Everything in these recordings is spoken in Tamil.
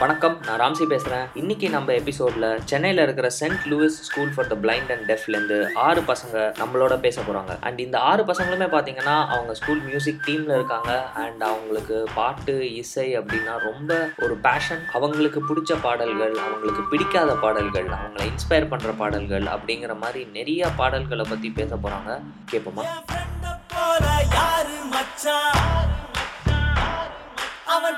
வணக்கம் நான் ராம்சி பேசுகிறேன் இன்னைக்கு நம்ம எபிசோடில் சென்னையில் இருக்கிற Saint Louis school for the blind and டெஃப்லேருந்து ஆறு பசங்க நம்மளோட பேச போகிறாங்க அண்ட் இந்த ஆறு பசங்களுமே பார்த்தீங்கன்னா அவங்க ஸ்கூல் மியூசிக் டீமில் இருக்காங்க. அண்ட் அவங்களுக்கு பாட்டு இசை அப்படின்னா ரொம்ப ஒரு பேஷன் அவங்களுக்கு பிடிச்ச பாடல்கள் அவங்களுக்கு பிடிக்காத பாடல்கள் அவங்கள இன்ஸ்பயர் பண்ணுற பாடல்கள் அப்படிங்கிற மாதிரி நிறைய பாடல்களை பற்றி பேச போகிறாங்க கேட்போமா அவன்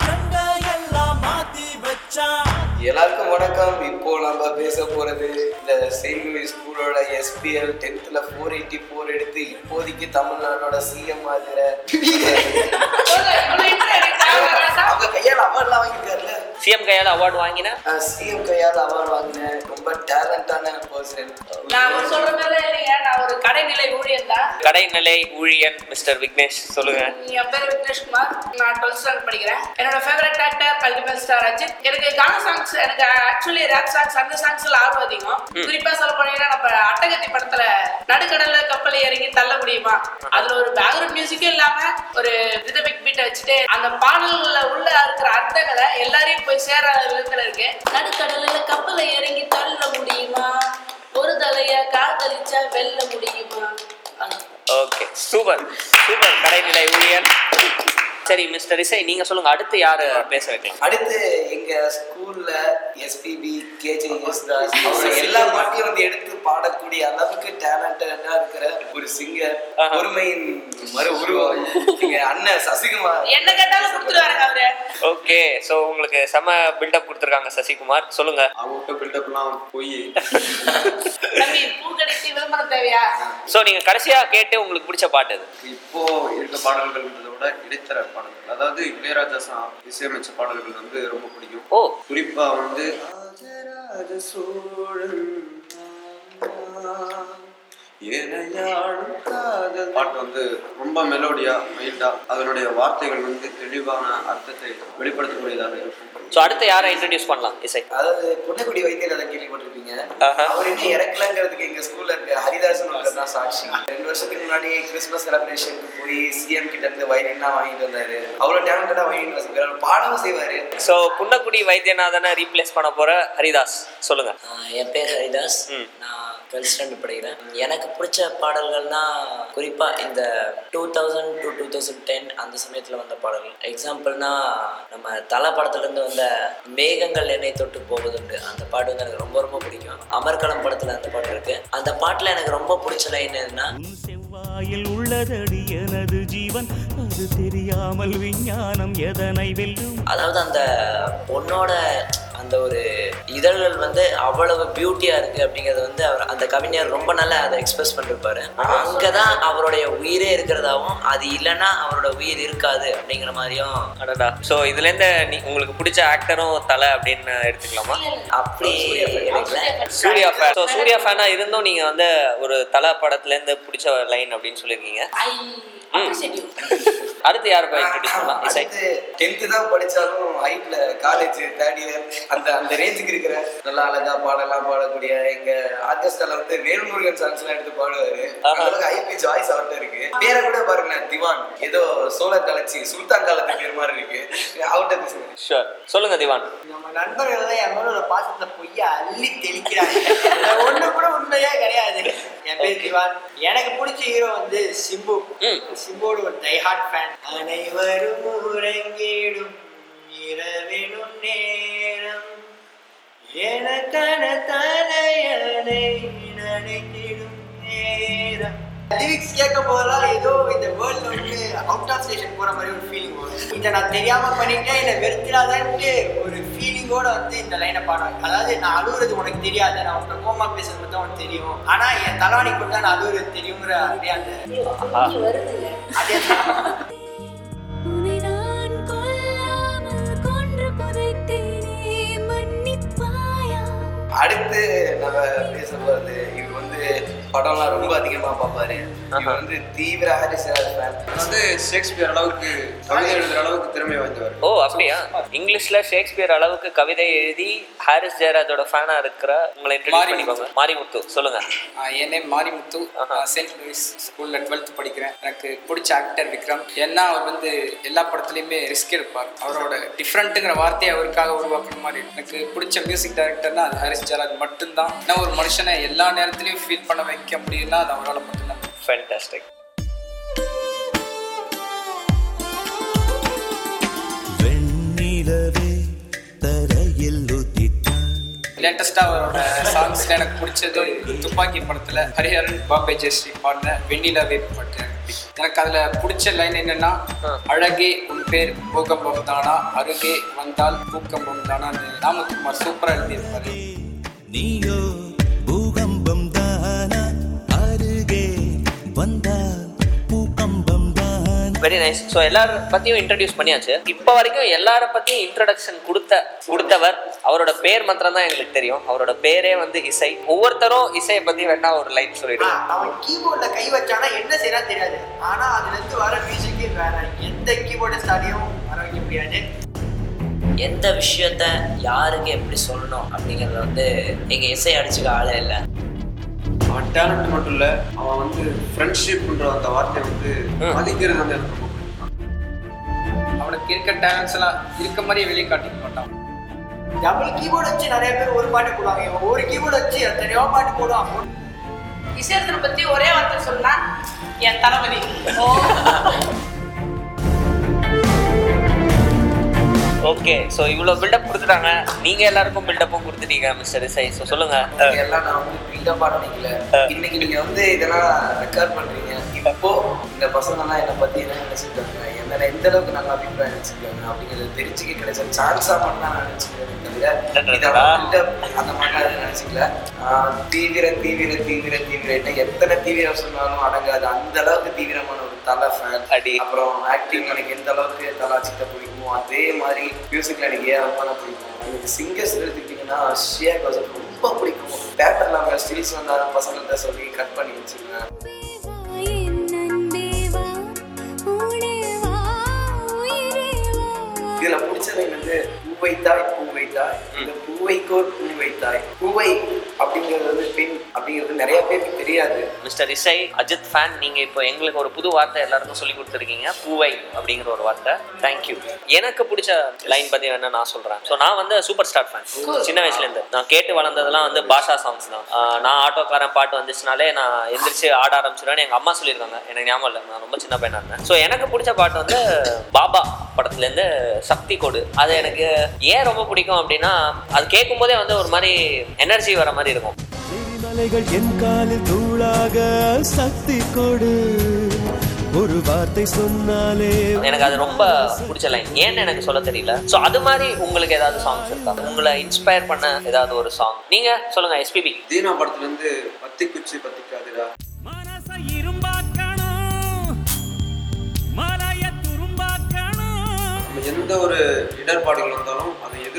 எல்லாருக்கும் வணக்கம். இப்போ நம்ம பேச போறது இந்த லூயிஸ் ஸ்கூலோட எஸ்பிஎல் டென்த்ல ஃபோர் எயிட்டி ஃபோர் எடுத்து இப்போதைக்கு தமிழ்நாடோட சிஎம் ஆகிற கையால் அவார்ட்லாம் வாங்கியிருக்காருல்ல? சிஎம் கையால் அவார்டு வாங்கின? சிஎம் கையால் அவார்ட் வாங்கின. ரொம்ப டேலண்டான பர்சன் நான் சொல்ற மாதிரி இல்லைங்க. நான் ஒரு கடைநிலை ஊழியர் தான். கடைநிலை ஊழியன் மிஸ்டர் விக்னேஷ் சொல்லுங்கள் என் பேர் விக்னேஷ்குமார். நான் டுவெல்த் ஸ்டாண்டர்ட் படிக்கிறேன். என்னோட favourite actor ultimate star Ajith எனக்கு கான சாங்ஸ் எனக்கு ஆக்சுவலி ரேப் சாங்ஸ் அந்த சாங்ஸ்ல ஆர்வம் அதிகம். குறிப்பா சொல்ல போனீங்கன்னா நம்ம அட்டகத்தி படத்துல தள்ள முடியுமா? அதுல ஒரு பேக்ரவுண்ட் மியூசிக்கும் இல்லாம ஒரு ரிதமிக் பீட்டை வச்சுட்டு அந்த பாடல்கள்ல உள்ள இருக்கிற அர்த்தங்களை எல்லாரையும் போய் சேர விதத்துல இருக்கு. நடுக்கடல்ல கப்பலை இறங்கி தள்ள முடியுமா? ஒரு தலைய காதலிச்சா வெல்ல முடியுமா? ஓகே சூப்பர் சூப்பர் கடைநிலை ஊழியன் சரி மிஸ்டர் இசை நீங்க சொல்லுங்க. அடுத்து யாரு பேச வைக்கலாம் அடுத்து எங்க ஸ்கூல்ல எஸ்பிபி கேஜே யேசுதாஸ் எல்லா பாட்டையும் வந்து எடுத்து பாடக்கூடிய அளவுக்கு டேலண்டடா இருக்கிற ஒரு சிங்கர். பொறுமையின் மறு உருவம் எங்க அண்ணன் சசிகுமார். என்ன கேட்டாலும் கொடுத்துருவாருங்க அவரு. ஓகே ஸோ உங்களுக்கு செம பில்டப் கொடுத்துருக்காங்க சசிகுமார். சொல்லுங்க. அவங்க பில்டப்லாம் போய். விளம்பரம் தேவையா? ஸோ நீங்க கடைசியா கேட்டு உங்களுக்கு பிடிச்ச பாட்டு இப்போ இருக்க பாடல்கள்ன்றதை விட இடைத்தர பாடல்கள். அதாவது இளையராஜா சா இசையமைச்ச பாடல்கள் வந்து ரொம்ப பிடிக்கும். ஓ. குறிப்பா வந்து ராஜராஜ சோழன் காதல். பாட்டு வந்து ரொம்ப மெலோடியா மைல்டா அதனுடைய வார்த்தைகள் வந்து தெளிவான அர்த்தத்தை வெளிப்படுத்தக்கூடியதாக இருக்கும். ஸோ அடுத்து யாரை இன்ட்ரடியூஸ் பண்ணலாம் இசை? அதாவது புன்னக்குடி வைத்தியநாதன் கேள்விப்பட்டிருப்பீங்க. அவர் இன்னும் இறக்கலங்கிறதுக்கு எங்க ஸ்கூல்ல இருக்க ஹரிதாசன் ஒருத்தர் தான் சாட்சி. ரெண்டு வருஷத்துக்கு முன்னாடி கிறிஸ்மஸ் செலிப்ரேஷனுக்கு போய் சிஎம் கிட்ட இருந்து வயலின்லாம் வாங்கிட்டு வந்தாரு. அவ்வளவு டேலண்டடா வயலின் வாசிக்கிறார் பாடவும் செய்வாரு. ஸோ குன்னக்குடி வைத்தியநாதனை ரீப்ளேஸ் பண்ண போற ஹரிதாஸ் சொல்லுங்க. என் பேர் ஹரிதாஸ். நான் டுவெல்த் ஸ்டாண்டர்ட் படிக்கிறேன் எனக்கு பிடிச்ச பாடல்கள்னா குறிப்பாக இந்த two thousand to two thousand ten அந்த சமயத்தில் வந்த பாடல்கள். எக்ஸாம்பிள்னா நம்ம தலை படத்துலேருந்து வந்த மேகங்கள் என்னை தொட்டு போவதுண்டு. அந்த பாட்டு வந்து எனக்கு ரொம்ப ரொம்ப பிடிக்கும். அமர்கலம் படத்தில் அந்த பாட்டு இருக்கு. அந்த பாட்டில் எனக்கு ரொம்ப பிடிச்ச லைன் என்னன்னா செவ்வாயில் உள்ளதடி எனது ஜீவன். அது தெரியாமல் விஞ்ஞானம் எதனை வெல்லும்? அதாவது அந்த பொண்ணோட அந்த ஒரு இதழ்கள் வந்து அவ்வளவு பியூட்டியா இருக்கு அப்படிங்கறது வந்து அவர் அந்த கவிஞர் ரொம்ப நல்லா அதை எக்ஸ்பிரஸ் பண்ணிருப்பாரு. அங்கதான் அவருடைய உயிரே இருக்கிறதாவும் அது இல்லைன்னா அவரோட உயிர் இருக்காது அப்படிங்கிற மாதிரியும். அடடா. ஸோ இதுலேருந்து நீ உங்களுக்கு பிடிச்ச ஆக்டரும் தலை அப்படின்னு எடுத்துக்கலாமா? அப்படி சூர்யா ஃபேன் ஸோ சூர்யா ஃபேனாக இருந்தும் நீங்க வந்து ஒரு தலை படத்துலேருந்து பிடிச்ச லைன் அப்படின்னு சொல்லியிருக்கீங்க. You. அடுத்து யாரை போய் இன்ட்ரடியூஸ் பண்ணலாம் இசை அடுத்து டென்த்து தான் படிச்சாலும் ஹைட்ல காலேஜ் தேர்ட் இயர் அந்த அந்த ரேஞ்சுக்கு இருக்கிற நல்லா அழகா பாடலாம் பாடக்கூடிய எங்க ஆர்கெஸ்ட்ரால வந்து வேல்முருகன் சாங்ஸ் எல்லாம் எடுத்து பாடுவாரு. அளவுக்கு ஐபி சாய்ஸ் அவர்கிட்ட இருக்கு. பேரை கூட பாருங்க திவான். ஏதோ சோழர் கலச்சி சுல்தான் காலத்து பேர் மாதிரி இருக்கு. அவர்கிட்ட பேசுங்க ஷூர் சொல்லுங்க திவான். நம்ம நண்பர்கள் எல்லாம் என் மேல ஒரு பாசத்துல பொய்ய அள்ளி தெளிக்கிறாங்க. ஒண்ணு கூட உண்மையே கிடையாது. என் பேர் திவான். எனக்கு பிடிச்ச ஹீரோ வந்து சிம்பு. சிம்போட ஒரு டைஹார்ட் ஃபேன் அனைவரும் உறங்கிடும் இரவினும் நேரம் எனக்கான தலையணை நினைத்திடும் நேரம். லிரிக்ஸ் கேட்கும் போதெல்லாம் ஏதோ இந்த வேர்ல்ட்ல வந்து அவுட் ஆஃப் ஸ்டேஷன் போற மாதிரி ஒரு ஃபீலிங் வரும். இதை நான் தெரியாம பண்ணிட்டேன் என்னை வெறுத்துடாதான்ட்டு ஒரு ஃபீலிங்கோட வந்து இந்த லைனை பாடுவேன் அதாவது நான் அழுகுறது உனக்கு தெரியாது நான் உன்னை கோமா பேசுறது மட்டும் உனக்கு தெரியும். ஆனா என் தலைவணி கொடுத்தா நான் அழுகுறது தெரியுங்கிற அப்படியே அந்த அதே மன்னிப்பாயா படம்லாம் ரொம்ப அதிகமா பார்ப்பாரு. இவர் வந்து தீவிர ஹாரிஸ் ஃபேன் வந்து ஷேக்ஸ்பியர் அளவுக்கு கவிதை எழுதுற அளவுக்கு திறமை வாய்ந்தவர். ஓ அப்படியா? இங்கிலீஷ்ல ஷேக்ஸ்பியர் அளவுக்கு கவிதை எழுதி ஹாரிஸ் ஜெயராஜோட ஃபேனா இருக்கிற உங்களை இன்ட்ரடியூஸ் பண்ணிக்கோங்க. மாரிமுத்து சொல்லுங்க. என் நேம் மாரிமுத்து. நான் செயின்ட் லூயிஸ் ஸ்கூலில் டுவெல்த் படிக்கிறேன். எனக்கு பிடிச்ச ஆக்டர் விக்ரம். ஏன்னா அவர் வந்து எல்லா படத்துலையுமே ரிஸ்க் எடுப்பார். அவரோட டிஃப்ரெண்ட்டுங்கிற வார்த்தையை அவருக்காக உருவாக்குற மாதிரி. எனக்கு பிடிச்ச மியூசிக் டைரக்டர்னா அது ஹரிஸ் ஜெயராஜ் மட்டும்தான். ஏன்னா ஒரு மனுஷனை எல்லா நேரத்துலையும் ஃபீல் பண்ண வைக்க முடியும்னா அது அவரால் மட்டும்தான். ஃபேண்டாஸ்டிக் வெண்ணிலவே தரையில் அவரோட சாங்ஸில் எனக்கு பிடிச்சது. துப்பாக்கி படத்தில் ஹரிஹரன் பாம்பே ஜெயஸ்ரீ பாடின வெண்ணிலவே பாட்டு. எனக்கு அதில் பிடிச்ச லைன் என்னன்னா அழகே உன் பேர் பூகம்பம் தானா? அருகே வந்தால் பூகம்பம் தானான்னு. நாமக்குமார் சூப்பராக எழுதியிருப்பாரு. நீயோ வந்தால் பூகம்பம் தான். வெரி நைஸ் ஸோ எல்லார பத்தியும் இன்ட்ரடியூஸ் பண்ணியாச்சு. இப்போ வரைக்கும் எல்லார பத்தியும் இன்ட்ரடக்ஷன் கொடுத்த கொடுத்தவர் அவரோட பேர் மாத்திரம் தான் எங்களுக்கு தெரியும். அவரோட பேரே வந்து இசை. ஒவ்வொருத்தரும் இசையை பத்தி வேணா ஒரு லைன் சொல்லிடுங்க. அவன் கீபோர்ட்ல கை வச்சானா என்ன செய்யறான்னு தெரியாது. ஆனா அதுல இருந்து வர மியூசிக்கே வேற எந்த கீபோர்டிஸ்டாலையும் வர வைக்க முடியாது. எந்த விஷயத்த யாருக்கு எப்படி சொல்லணும் அப்படிங்கறத வந்து எங்க இசை அடிச்சுக்க ஆளே இல்லை. டேலண்ட் மட்டும் இல்ல அவன் வந்து ஃப்ரெண்ட்ஷிப்ன்ற அந்த வார்த்தை வந்து மதிக்கிறது வந்து எனக்கு ரொம்ப. அவனுக்கு இருக்க டேலண்ட்ஸ் எல்லாம் இருக்க மாதிரியே வெளியே காட்டிக்க மாட்டான். டபுள் கீபோர்டு வச்சு நிறைய பேர் ஒரு பாட்டு போடுவாங்க. இவன் ஒரு கீபோர்டு வச்சு எத்தனையோ பாட்டு போடுவான். இசையரசனை பத்தி ஒரே வார்த்தை சொன்னா என் தளபதி. ஓகே ஸோ இவ்வளோ பில்டப் கொடுத்துட்டாங்க. நீங்க எல்லாருக்கும் பில்டப்பும் கொடுத்துட்டீங்க மிஸ்டர் இசை ஸோ சொல்லுங்க. எல்லாம் நான் வந்து பில்டப் நினைக்கல இன்னைக்கு நீங்க வந்து இதெல்லாம் ரெக்கார்ட் பண்றீங்க. இப்போ இந்த பசங்க எல்லாம் என்னை பத்தி என்ன நினைச்சிருக்காங்க? என்ன எந்த அளவுக்கு நல்ல அபிப்பிராயம் நினைச்சிருக்காங்க அப்படிங்கறது தெரிஞ்சுக்க கிடைச்ச சான்ஸா தான் நான் நினைச்சுக்கிறேன் அந்த எதுவும் நினைச்சுக்கல. தீவிர தீவிர தீவிர தீவிர எத்தனை தீவிரம் சொன்னாலும் அடங்காது. அந்த அளவுக்கு தீவிரமான ஒரு தலை ஃபேன் அடி. அப்புறம் ஆக்டிங் எனக்கு எந்த அளவுக்கு தலாச்சிட்ட பிடிக்குமோ அதே மாதிரி மியூசிக்ல எனக்கு ஏன் ரொம்ப பிடிக்கும். எனக்கு சிங்கர்ஸ் எடுத்துக்கிட்டிங்கன்னா ஷியா கோசன் ரொம்ப பிடிக்கும். பேப்பர்ல அவங்க ஸ்டில்ஸ் வந்தாலும் பசங்கள்ட்ட சொல்லி கட் பண்ணி வச்சிருக்கேன் என் அன்பே வா ஊடே வா உயிரே வா இதுல பிடிச்சது வந்து பூவை தாய் பூவை தாய் இந்த பூவைக்கோர் பூவை தாய் பூவை அப்படிங்கிறது வந்து பெண் அப்படிங்கிறது நிறைய பேருக்கு தெரியாது. மிஸ்டர் இசை அஜித் ஃபேன் நீங்க இப்போ எங்களுக்கு ஒரு புது வார்த்தை எல்லாருக்கும் சொல்லி கொடுத்துருக்கீங்க. பூவை அப்படிங்கிற ஒரு வார்த்தை. தேங்க்யூ எனக்கு பிடிச்ச லைன் பத்தி வேணா நான் சொல்றேன். ஸோ நான் வந்து சூப்பர் ஸ்டார் ஃபேன் சின்ன வயசுல இருந்து நான் கேட்டு வளர்ந்ததெல்லாம் வந்து பாஷா சாங்ஸ் தான். நான் ஆட்டோக்காரன் பாட்டு வந்துச்சுனாலே நான் எந்திரிச்சு ஆட ஆரம்பிச்சிடுவேன் எங்க அம்மா சொல்லியிருக்காங்க. எனக்கு ஞாபகம் இல்லை. நான் ரொம்ப சின்ன பையனா இருந்தேன். ஸோ எனக்கு பிடிச்ச பாட்டு வந்து பாபா படத்துல இருந்து சக்தி கொடு. அது எனக்கு ஏன் ரொம்ப பிடிக்கும் அப்படின்னா அது கேட்கும் போதே வந்து ஒரு மாதிரி எனர்ஜி வர மாதிரி இருக்கும். என் காலில் தூளாக சக்தி கொடு. ஒரு வார்த்தை சொன்னாலே எனக்கு அது ரொம்ப பிடிச்ச லைன் ஏன்னு எனக்கு சொல்ல தெரியல. ஸோ அது மாதிரி உங்களுக்கு ஏதாவது சாங்ஸ் இருக்கா? உங்களை இன்ஸ்பயர் பண்ண ஏதாவது ஒரு சாங் நீங்க சொல்லுங்க எஸ்பிபி தீனா படத்துல இருந்து பத்தி குச்சி பத்திக்காதுடா. எந்த ஒரு இடர்பாடுகள் வந்தாலும் அதை போகணும்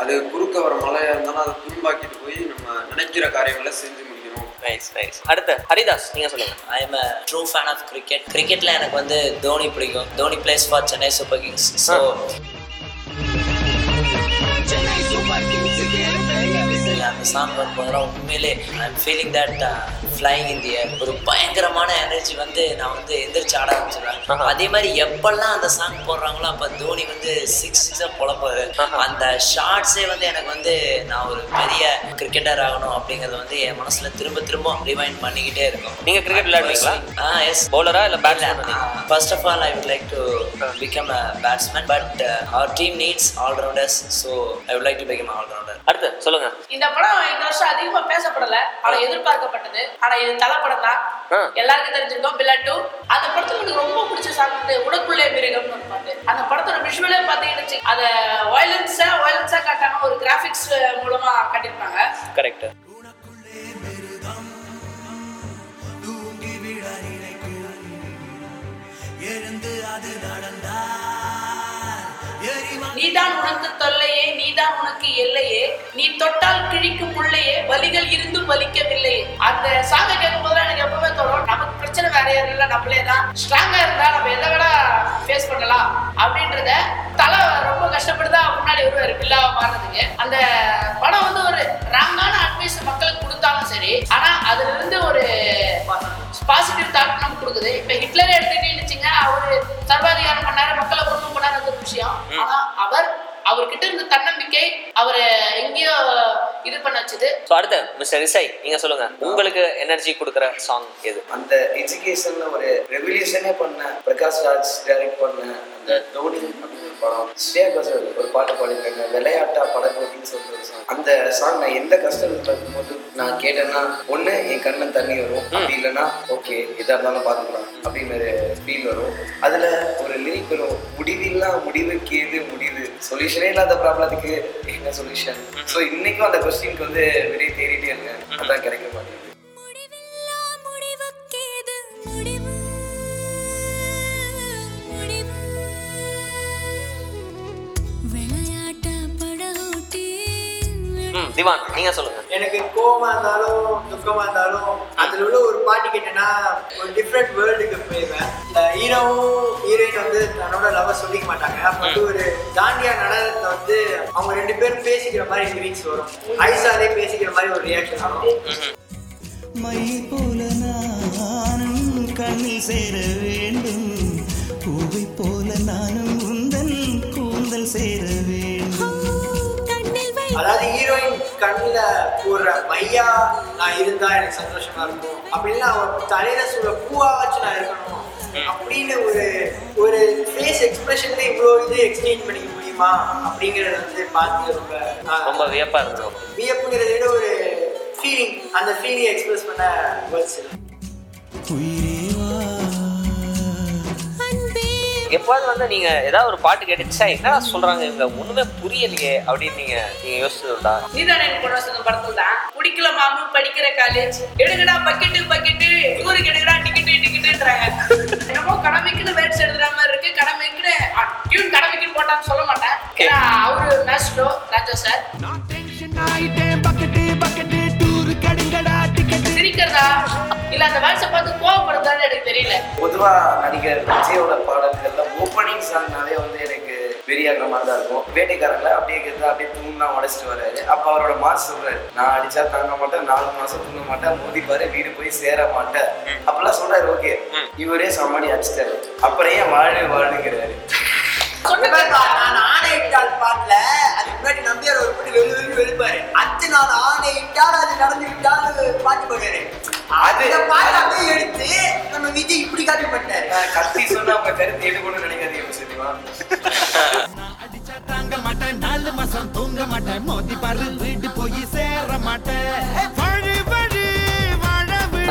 அது குறுக்க வர மழையா இருந்தாலும் அதை துரும்பாக்கிட்டு போய் நம்ம நினைக்கிற காரியங்களை செஞ்சு முடிக்கணும். நைஸ் நைஸ் அடுத்து ஹரிதாஸ் நீங்க சொல்லுங்க. I am true fan of cricket கிரிக்கெட்ல எனக்கு வந்து தோனி பிடிக்கும். Dhoni plays for Chennai Super Kings so அந்த சாங் வரும்போதெல்லாம் உண்மையிலே I am feeling that flying in the air ஒரு பயங்கரமான எனர்ஜி வந்து நான் வந்து எந்திரிச்சு ஆட ஆரம்பிச்சிடுவேன் அதே மாதிரி எப்பெல்லாம் அந்த சாங் போடுறாங்களோ அப்போ தோனி வந்து சிக்ஸ் சிக்ஸாக பொழப்பாரு அந்த ஷார்ட்ஸே வந்து எனக்கு வந்து நான் ஒரு பெரிய கிரிக்கெட்டர் ஆகணும் அப்படிங்கறது வந்து என் மனசுல திரும்ப திரும்ப ரிமைண்ட் பண்ணிக்கிட்டே இருக்கும். நீங்க cricket விளையாடுவீங்களா? ஆ எஸ் பவுலரா இல்ல batsman first of all I would like to become a batsman but our team needs allrounders so I would like to become allrounder அடுத்து சொல்லுங்க. இந்த படம் இந்த வருஷம் அதிகமா பேசப்படல ஆனா எதிர்பார்க்கப்பட்டது. ஆனா இது தலை படம் தான். எல்லாருக்கும் தெரிஞ்சிருக்கோம் பில்லா டூ அந்த படத்துல எனக்கு ரொம்ப பிடிச்ச சாங் வந்து உனக்குள்ளே மிருகம்னு ஒரு பாட்டு. அந்த படத்தோட விஷுவலே பார்த்தீங்கன்னு அதை வயலன்ஸா வயலன்ஸா காட்டாம ஒரு கிராஃபிக்ஸ் மூலமா காட்டியிருப்பாங்க. கரெக்ட் எழுந்து அது நீதான் உனக்கு தொல்லையே நீதான் உனக்கு எல்லையே. நீ தொட்டால் கிழிக்கும் வலிகள் இருந்தும் வலிக்கவில்லையே அந்த சாங்கை கேட்கும் போது எனக்கு எப்பவுமே தோணும் நமக்கு பிரச்சனை வேற யாரும் இல்லை நம்மளே தான் ஸ்ட்ராங்கா இருந்தா நம்ம எதை விட ஃபேஸ் பண்ணலாம் அப்படின்றத தலை ரொம்ப கஷ்டப்பட்டு தான் முன்னாடி வருவாரு பில்லாவா மாறுறதுக்கு. அந்த படம் வந்து ஒரு ராங்கான அட்வைஸ் மக்களுக்கு கொடுத்தாலும் சரி ஆனா அதுல இருந்து ஒரு பாசிட்டிவ் தாட் நமக்கு கொடுக்குது. இப்ப ஹிட்லரே எடுத்துக்கிட்டீங்க அவரு சர்வாதிகாரம் பண்ணாரு மக்களை குடும்பம் பண்ணாரு அது ஒரு விஷயம். ஆனா அவர் அவர்கிட்ட இருந்த தன்னம்பிக்கை அவரை எங்கேயோ இது பண்ண வச்சது. ஸோ அடுத்து மிஸ்டர் இசை நீங்க சொல்லுங்க. உங்களுக்கு எனர்ஜி கொடுக்குற சாங் எது? அந்த எஜுகேஷன்ல ஒரு ரெவல்யூஷனே பண்ண பிரகாஷ் ராஜ் டைரக்ட் பண்ண அந்த தோனி படம் ஸ்ரேயா கோஷல் ஒரு பாட்டு பாடிருக்காங்க விளையாட்டா சொல்லிட்டு ஒரு song. அந்த சாங் நான் எந்த கஷ்டத்துல இருக்கும்போது நான் கேட்டேன்னா ஒண்ணு என் கண்ணு தண்ணி வரும். அப்படி இல்லைன்னா ஓகே எதா இருந்தாலும் பாத்துக்கலாம். அப்படின்னு ஒரு ஃபீல் வரும். அதுல ஒரு லிரிக் வரும். முடிவில்லா முடிவுக்கு எது முடிவு. சொல்யூஷனே இல்லாத ப்ராப்ளத்துக்கு என்ன சொல்யூஷன் ஸோ இன்னைக்கும் அந்த கொஸ்டினுக்கு வந்து வெளியே தேடிட்டே இருக்கேன் அதான் கிடைக்க மாட்டேங்குது. திவான் நீங்க சொல்லுங்க. எனக்கு கோவமா இருந்தாலும் துக்கமா இருந்தாலும் அதுல உள்ள ஒரு பாட்டு கேட்டேன்னா ஒரு டிஃப்ரெண்ட் வேர்ல்டுக்கு போயிடுவேன் இந்த ஹீரோவும் ஹீரோயின் வந்து தன்னோட லவ் சொல்லிக்க மாட்டாங்க. அப்ப வந்து ஒரு தாண்டியா நடனத்துல வந்து அவங்க ரெண்டு பேரும் பேசிக்கிற மாதிரி லிரிக்ஸ் வரும். ஐசாலே பேசிக்கிற மாதிரி ஒரு ரியாக்ஷன் வரும். மை போல நானும் கண்ணில் சேர வேண்டும். பூவை போல நானும் உந்தன் கூந்தல் சேர வேண்டும். அதாவது ஹீரோயின் கண்ணுல போடுற மையா நான் இருந்தா எனக்கு சந்தோஷமா இருக்கும். அப்படின்னா அவன் தலையில சொல்ற பூவாச்சும் நான் இருக்கணும். அப்படின்னு ஒரு ஒரு ஃபேஸ் எக்ஸ்பிரஷன்ல இவ்வளோ இது எக்ஸ்சேஞ்ச் பண்ணிக்க முடியுமா? அப்படிங்கறத வந்து பார்த்து ரொம்ப ரொம்ப வியப்பா இருந்தோம் வியப்புங்கிறத விட ஒரு ஃபீலிங் அந்த ஃபீலிங் எக்ஸ்பிரஸ் பண்ண வேர்ட்ஸ் உயிரே எப்போது வந்து நீங்க ஏதாவது ஒரு பாட்டு கேட்டு "ச்சே, என்னடா சொல்றாங்க இவங்க? ஒண்ணுமே புரியலையே அப்படின்னு நீங்க நீங்க யோசிச்சது உண்டா நீதானே எனக்கு பொண்ணு வசந்த படத்துல தான் குடிக்கல மாமு படிக்கிற காலேஜ் எடுங்கடா பக்கெட்டு பக்கெட்டு ஊருக்கு எடுங்கடா டிக்கெட்டு டிக்கெட்டுன்றாங்க என்னமோ கடமைக்குன்னு வேட்ஸ் எழுதுற மாதிரி இருக்கு. கடமைக்குன்னு டியூன் கடமைக்குன்னு போட்டான்னு சொல்ல மாட்டேன். ஏன்னா அவரு மேஸ்ட்ரோ ராஜா சார் சிரிக்கிறதா? இல்ல அந்த வேட்ஸை பார்த்து கோவப்படுறதான்னு எனக்கு தெரியல. பொதுவா நடிகர் விஜயோட பாடல்கள்ல ஓப்பனிங் சாங்னாலே வந்து எனக்கு வெறியாகிற மாதிரி தான் இருக்கும். வேட்டைக்காரங்கள அப்படியே கேட்டு அப்படியே தூண்ணா உடைச்சிட்டு வர்றாரு அப்ப அவரோட மாஸ் சொல்றாரு நான் அடிச்சா தாங்க மாட்டேன் நாலு மாசம் தூங்க மாட்டேன் மோதிப்பாரு வீடு போய் சேர மாட்டேன். அப்பெல்லாம் சொல்றாரு ஓகே இவரே சமாளி அடிச்சிட்டாரு. அப்புறம் ஏன் வாழு வாழுங்கிறாரு நான் ஆணையிட்டால் பாட்டுல அதுக்கு முன்னாடி நம்பியார் ஒரு படி வெளி வெளி வெளிப்பாரு. அத்து நான் ஆணையிட்டால் அது நடந்து விட்டால் பாட்டு போடுறாரு அது- அப்படியே எடுத்து நம்ம விஜய் இப்படி காப்பி பண்ணிட்டாரு. கத்தி சொன்னா அவங்க கருத்து எடுக்கணும்னு நினைக்காதீங்க சரிவா தாங்க மாட்டேன் நாலு மாசம் தூங்க மாட்டேன். மோதி பாரு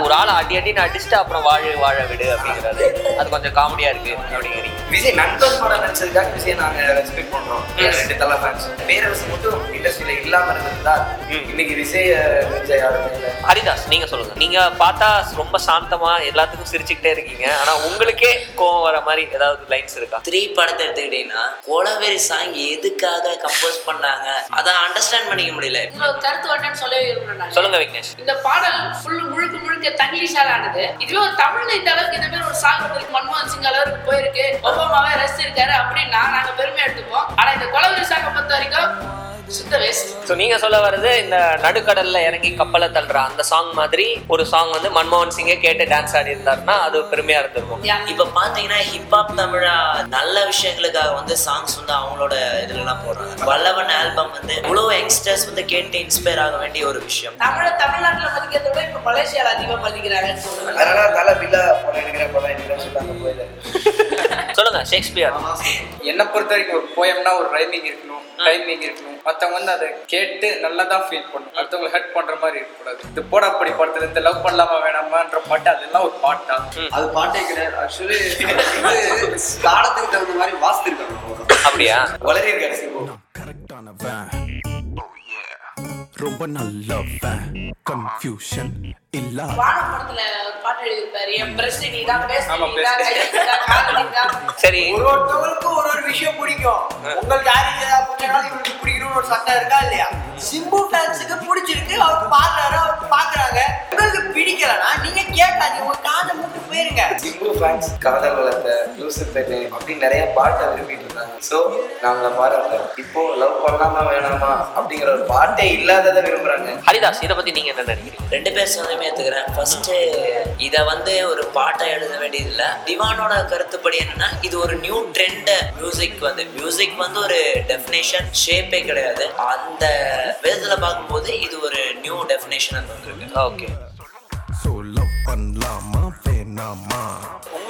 ஒரு ஆளை அடி அடின்னு அடிச்சுட்டு அப்புறம் வாழ வாழ விடு அப்படிங்கிறாரு அது கொஞ்சம் காமெடியா இருக்கு அப்படிங்கிறீங்க விஜய் நண்பன் படம் நடிச்சதுக்காக விஜய் நாங்க ரெஸ்பெக்ட் பண்றோம். ரெண்டு தலை ஃபேன்ஸ் பேரரசு மட்டும் இண்டஸ்ட்ரியில இல்லாம இருந்திருந்தா இன்னைக்கு விஜய் விஜய் யாருமே ஹரிதாஸ் நீங்க சொல்லுங்க. நீங்க பார்த்தா ரொம்ப சாந்தமா எல்லாத்துக்கும் சிரிச்சுக்கிட்டே இருக்கீங்க. ஆனா உங்களுக்கே கோவம் வர மாதிரி ஏதாவது லைன்ஸ் இருக்கா? த்ரீ படத்தை எடுத்துக்கிட்டீங்கன்னா கோலவேரி சாங் எதுக்காக கம்போஸ் பண்ணாங்க? அதை அண்டர்ஸ்டாண்ட் பண்ணிக்க முடியல. கருத்து நான். சொல்லுங்க விக்னேஷ். இந்த பாடல் ஃபுல் முழுக்க முழுக்க தங்கிலீஷால் ஆனது இதுவே ஒரு தமிழ்ல இந்த அளவுக்கு இந்த மாதிரி ஒரு சாங் வந்திருக்கு. மன்மோகன் சிங் அளவுக்கு போயிருக்கு. ஒபாமாவே ரசிச்சிருக்காரு அப்படின்னா நாங்க பெருமை எடுத்துப்போம். ஆனா இந்த கொலவெறி சாங்கை பொறுத்த வரைக்கும் சுத்த வேஸ்ட் ஸோ நீங்க சொல்ல வர்றது இந்த நடுக்கடல்ல இறங்கி கப்பலை தள்ளுற அந்த சாங் மாதிரி ஒரு சாங் வந்து மன்மோகன் சிங்கே கேட்டு டான்ஸ் ஆடி இருந்தாருன்னா அது பெருமையா இருந்திருக்கும். இப்ப பாத்தீங்கன்னா ஹிப்ஹாப் தமிழா நல்ல விஷயங்களுக்காக வந்து சாங்ஸ் வந்து அவங்களோட இதுலலாம் போடுறாங்க. வல்லவன் ஆல்பம் வந்து இவ்வளவு யங்ஸ்டர்ஸ் வந்து கேட்டு இன்ஸ்பயர் ஆக வேண்டிய ஒரு விஷயம். தமிழ தமிழ்நாட்டுல மதிக்கிறத விட இப்ப மலேசியால அதிகமா மதிக்கிறாங்கன்னு சொல்லுவேன் அதனால தலை பில்லா படம் படம் போயில சொல்லுங்க ஷேக்ஸ்பியர் என்னை பொறுத்த வரைக்கும் ஒரு போயம்னா ஒரு ரைமிங் இருக்கணும் டைமிங் இருக்கணும். மற்றவங்க வந்து அதை கேட்டு நல்லா தான் ஃபீல் பண்ணணும் அடுத்தவங்களை ஹர்ட் பண்ற மாதிரி இருக்கக்கூடாது. இது போடாப்படி படத்துல இந்த லவ் பண்ணலாமா வேணாமான்ற பாட்டு அதெல்லாம் ஒரு பாட்டா. அது பாட்டே கிடையாது. ஆக்சுவலி காலத்துக்கு தகுந்த மாதிரி வாசித்திருக்காங்க அப்படியா? வளரே கடைசி போ கரெக்டானவன் ரொம்ப நல்லவன் கன்ஃபியூஷன் இல்ல. சரி. ஒரு ஒரு ஒரு விஷயம் பிடிக்கும். உங்களுக்கு யாருக்கு ஏதாவது பிடிச்சாலும் இவருக்கு பிடிக்கணும்னு ஒரு சட்டம் இருக்கா இல்லையா? சிம்பு ஃபேன்ஸுக்கு பிடிச்சிருக்கு. அவர் பாடுறாரு அவர் பாக்குறாங்க. உங்களுக்கு பிடிக்கலனா நீங்க கேட்காதீங்க. உங்க காதை போயிருங்க. சிம்பு ஃபேன்ஸ் காதல் வளர்த்த லூசு பெண்ணு அப்படின்னு நிறைய பாட்டை விரும்பிட்டு இருந்தாங்க. ஸோ நாங்கள பாராட்டோம் இப்போ லவ் பண்ணலாமா வேணாமா அப்படிங்கிற ஒரு பாட்டே இல்லாததை விரும்புறாங்க. ஹரிதாஸ் இதை பத்தி நீங்க என்ன நினைக்கிறீங்க? ரெண்டு பேர் சொன்னதுமே ஏத்துக்கிறேன் ஃபர்ஸ்ட் இத வந்து ஒரு பாட்டா எழுத வேண்டியதில்ல. திவானோட கருத்துப்படி என்னன்னா இது ஒரு நியூ ட்ரெண்ட் மியூசிக் வந்து. மியூசிக் வந்து ஒரு டெஃபினேஷன் ஷேப்பே கிடையாது. அந்த விதத்துல பார்க்கும்போது இது ஒரு நியூ டெஃபினேஷன் வந்திருக்கு ஓகே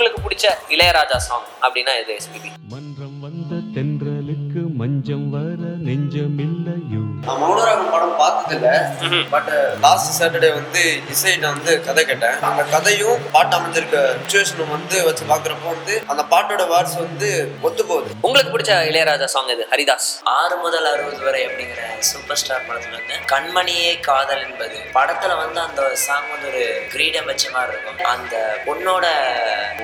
உங்களுக்கு பிடிச்ச இளையராஜா சாங் அப்படின்னா இது எஸ்பிபி மன்றம் வந்த மஞ்சம் வர நெஞ்சமில்லையோ? நான் மௌனராகம் படம் பார்த்ததில்ல பட் லாஸ்ட் சாட்டர்டே வந்து இசைட்ட வந்து கதை கேட்டேன். அந்த கதையும் பாட்டு அமைஞ்சிருக்க சுச்சுவேஷனும் வந்து வச்சு பார்க்குறப்போ வந்து அந்த பாட்டோட வேர்ட்ஸ் வந்து ஒத்து போகுது. உங்களுக்கு பிடிச்ச இளையராஜா சாங் இது ஹரிதாஸ். ஆறு முதல் அறுபது வரை அப்படிங்கிற சூப்பர் ஸ்டார் படத்துல வந்து கண்மணியே காதல் என்பது. படத்துல வந்து அந்த சாங் வந்து ஒரு கிரீடம் வச்ச மாதிரி இருக்கும். அந்த பொண்ணோட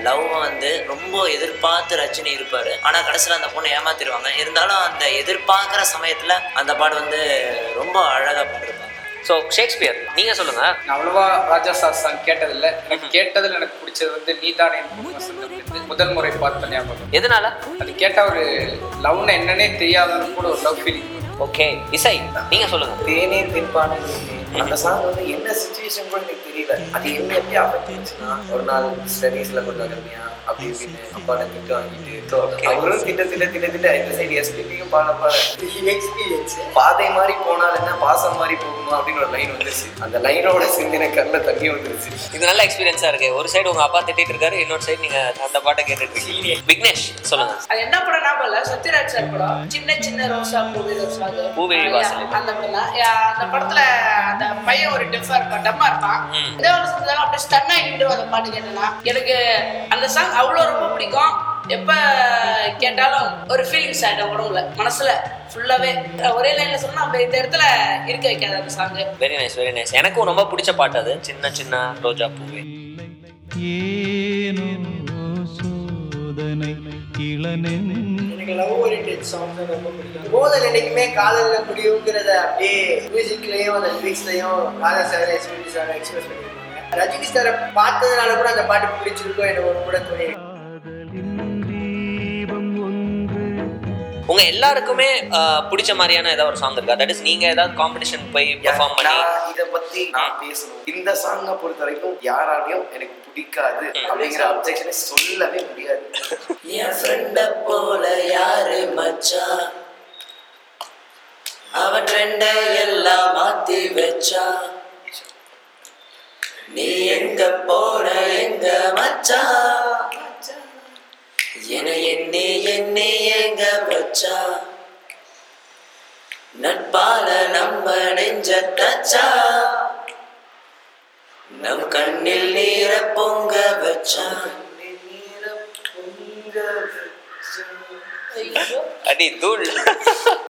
லவ் வந்து ரொம்ப எதிர்பார்த்து ரஜினி இருப்பாரு. ஆனா கடைசியில அந்த பொண்ணை ஏமாத்திருவாங்க இருந்தாலும் அந்த எதிர்பார்க்கிற சமயத்துல அந்த பாடு வந்து ரொம்ப அழகா பண்ணிருப்பாங்க. ஸோ ஷேக்ஸ்பியர் நீங்க சொல்லுங்க. நான் அவ்வளவா ராஜா சார் சாங் கேட்டதில்ல. எனக்கு கேட்டதில் எனக்கு பிடிச்சது வந்து நீதானே முதல் முறை பார்த்த ஞாபகம். எதனால? அது கேட்டால் ஒரு லவ்னு என்னன்னே தெரியாதன்னு கூட ஒரு லவ் ஃபீலிங் ஓகே இசை நீங்க சொல்லுங்க. தேனே தென்பான அந்த சாங் வந்து என்ன சுச்சுவேஷன் கூட எனக்கு தெரியல. அது என்ன எப்படி அஃபெக்ட் பண்ணுச்சுன்னா ஒரு நாள் ஸ்டடீஸ்ல கொஞ்சம் கம்மியா அப்படி இப்படின்னு அப்பாட்ட திட்டு வாங்கிட்டு அவரும் திட்ட திட்ட திட்ட திட்ட இந்த சைடு எஸ்பிபியும் பாட பாட. எக்ஸ்பீரியன்ஸ் பாதை மாதிரி போனால் என்ன? பாசம் மாதிரி போகுமா? அப்படின்னு ஒரு லைன் வந்துருச்சு. அந்த லைனோட சேர்ந்து எனக்கு கண்ணில் தண்ணி வந்துருச்சு. இது நல்ல எக்ஸ்பீரியன்ஸா இருக்கு. ஒரு சைடு உங்க அப்பா திட்டிட்டு இருக்காரு இன்னொரு சைடு நீங்க அந்த பாட்டை கேட்டுட்டு இருக்கீங்க. விக்னேஷ் சொல்லுங்க. அது என்ன படம் ஞாபகம் இல்ல? சத்யராஜ் சார் படம். சின்ன சின்ன ரோசா பூவி ரோசா. பூவிழி வாசல். படம். அந்த படத்துல அந்த பையன் ஒரு டெஃபா இருப்பான் டம்மா இருப்பான். ஏதோ ஒரு சந்தர்ப்பம் அப்படியே ஸ்டன் ஆகிட்டு அந்த பாட்டு கேட்டேன்னா. எனக்கு அந்த சாங் அவ்வளோ ரொம்ப பிடிக்கும். எப்ப கேட்டாலும் ஒரு ஃபீலிங்ஸ் ஆயிடும் உடம்புல மனசுல ஃபுல்லாவே ஒரே லைன்ல சொன்னா அப்படி இந்த இடத்துல இருக்க வைக்காது அந்த song very nice very nice எனக்கும் ரொம்ப பிடிச்ச பாட்டு அது. சின்ன சின்ன ரோஜா பூவே. எனக்கு லவ் ஓரியன்டட் சாங்ஸ் ரொம்ப பிடிக்கும். போதல் என்னைக்குமே காதல்ல முடியுங்கிறத அப்படியே மியூசிக்லயும் அந்த லிரிக்ஸ்லயும் Raja sir SPB sir express பண்ணியிருப்பாங்க ரஜினி சாரை பார்த்ததுனால கூட அந்த பாட்டு பிடிச்சிருக்கோம் எனக்கு ஒரு கூட தோணி தீபம் ஒன்று. உங்க எல்லாருக்குமே பிடிச்ச மாதிரியான ஏதாவது ஒரு சாங் இருக்கா? தட் இஸ் நீங்க ஏதாவது காம்படிஷன் போய் பெர்ஃபார்ம் பண்ணி இதை பத்தி நான் பேசணும். இந்த சாங்கை பொறுத்த வரைக்கும் யாராலையும் எனக்கு பிடிக்காது அப்படிங்கிற அப்ஜெக்ஷனை சொல்லவே முடியாது. யாரு மச்சான் அவன் ட்ரெண்ட எல்லாம் மாத்தி வச்சா? நீ எங்க போன எங்க மச்சான் என எண்ணி எண்ணி எங்க மச்சா நட்பால நம்ம நெஞ்ச தச்சா? நம் கண்ணில் நீர பொங்க வச்சா? அடி தூள்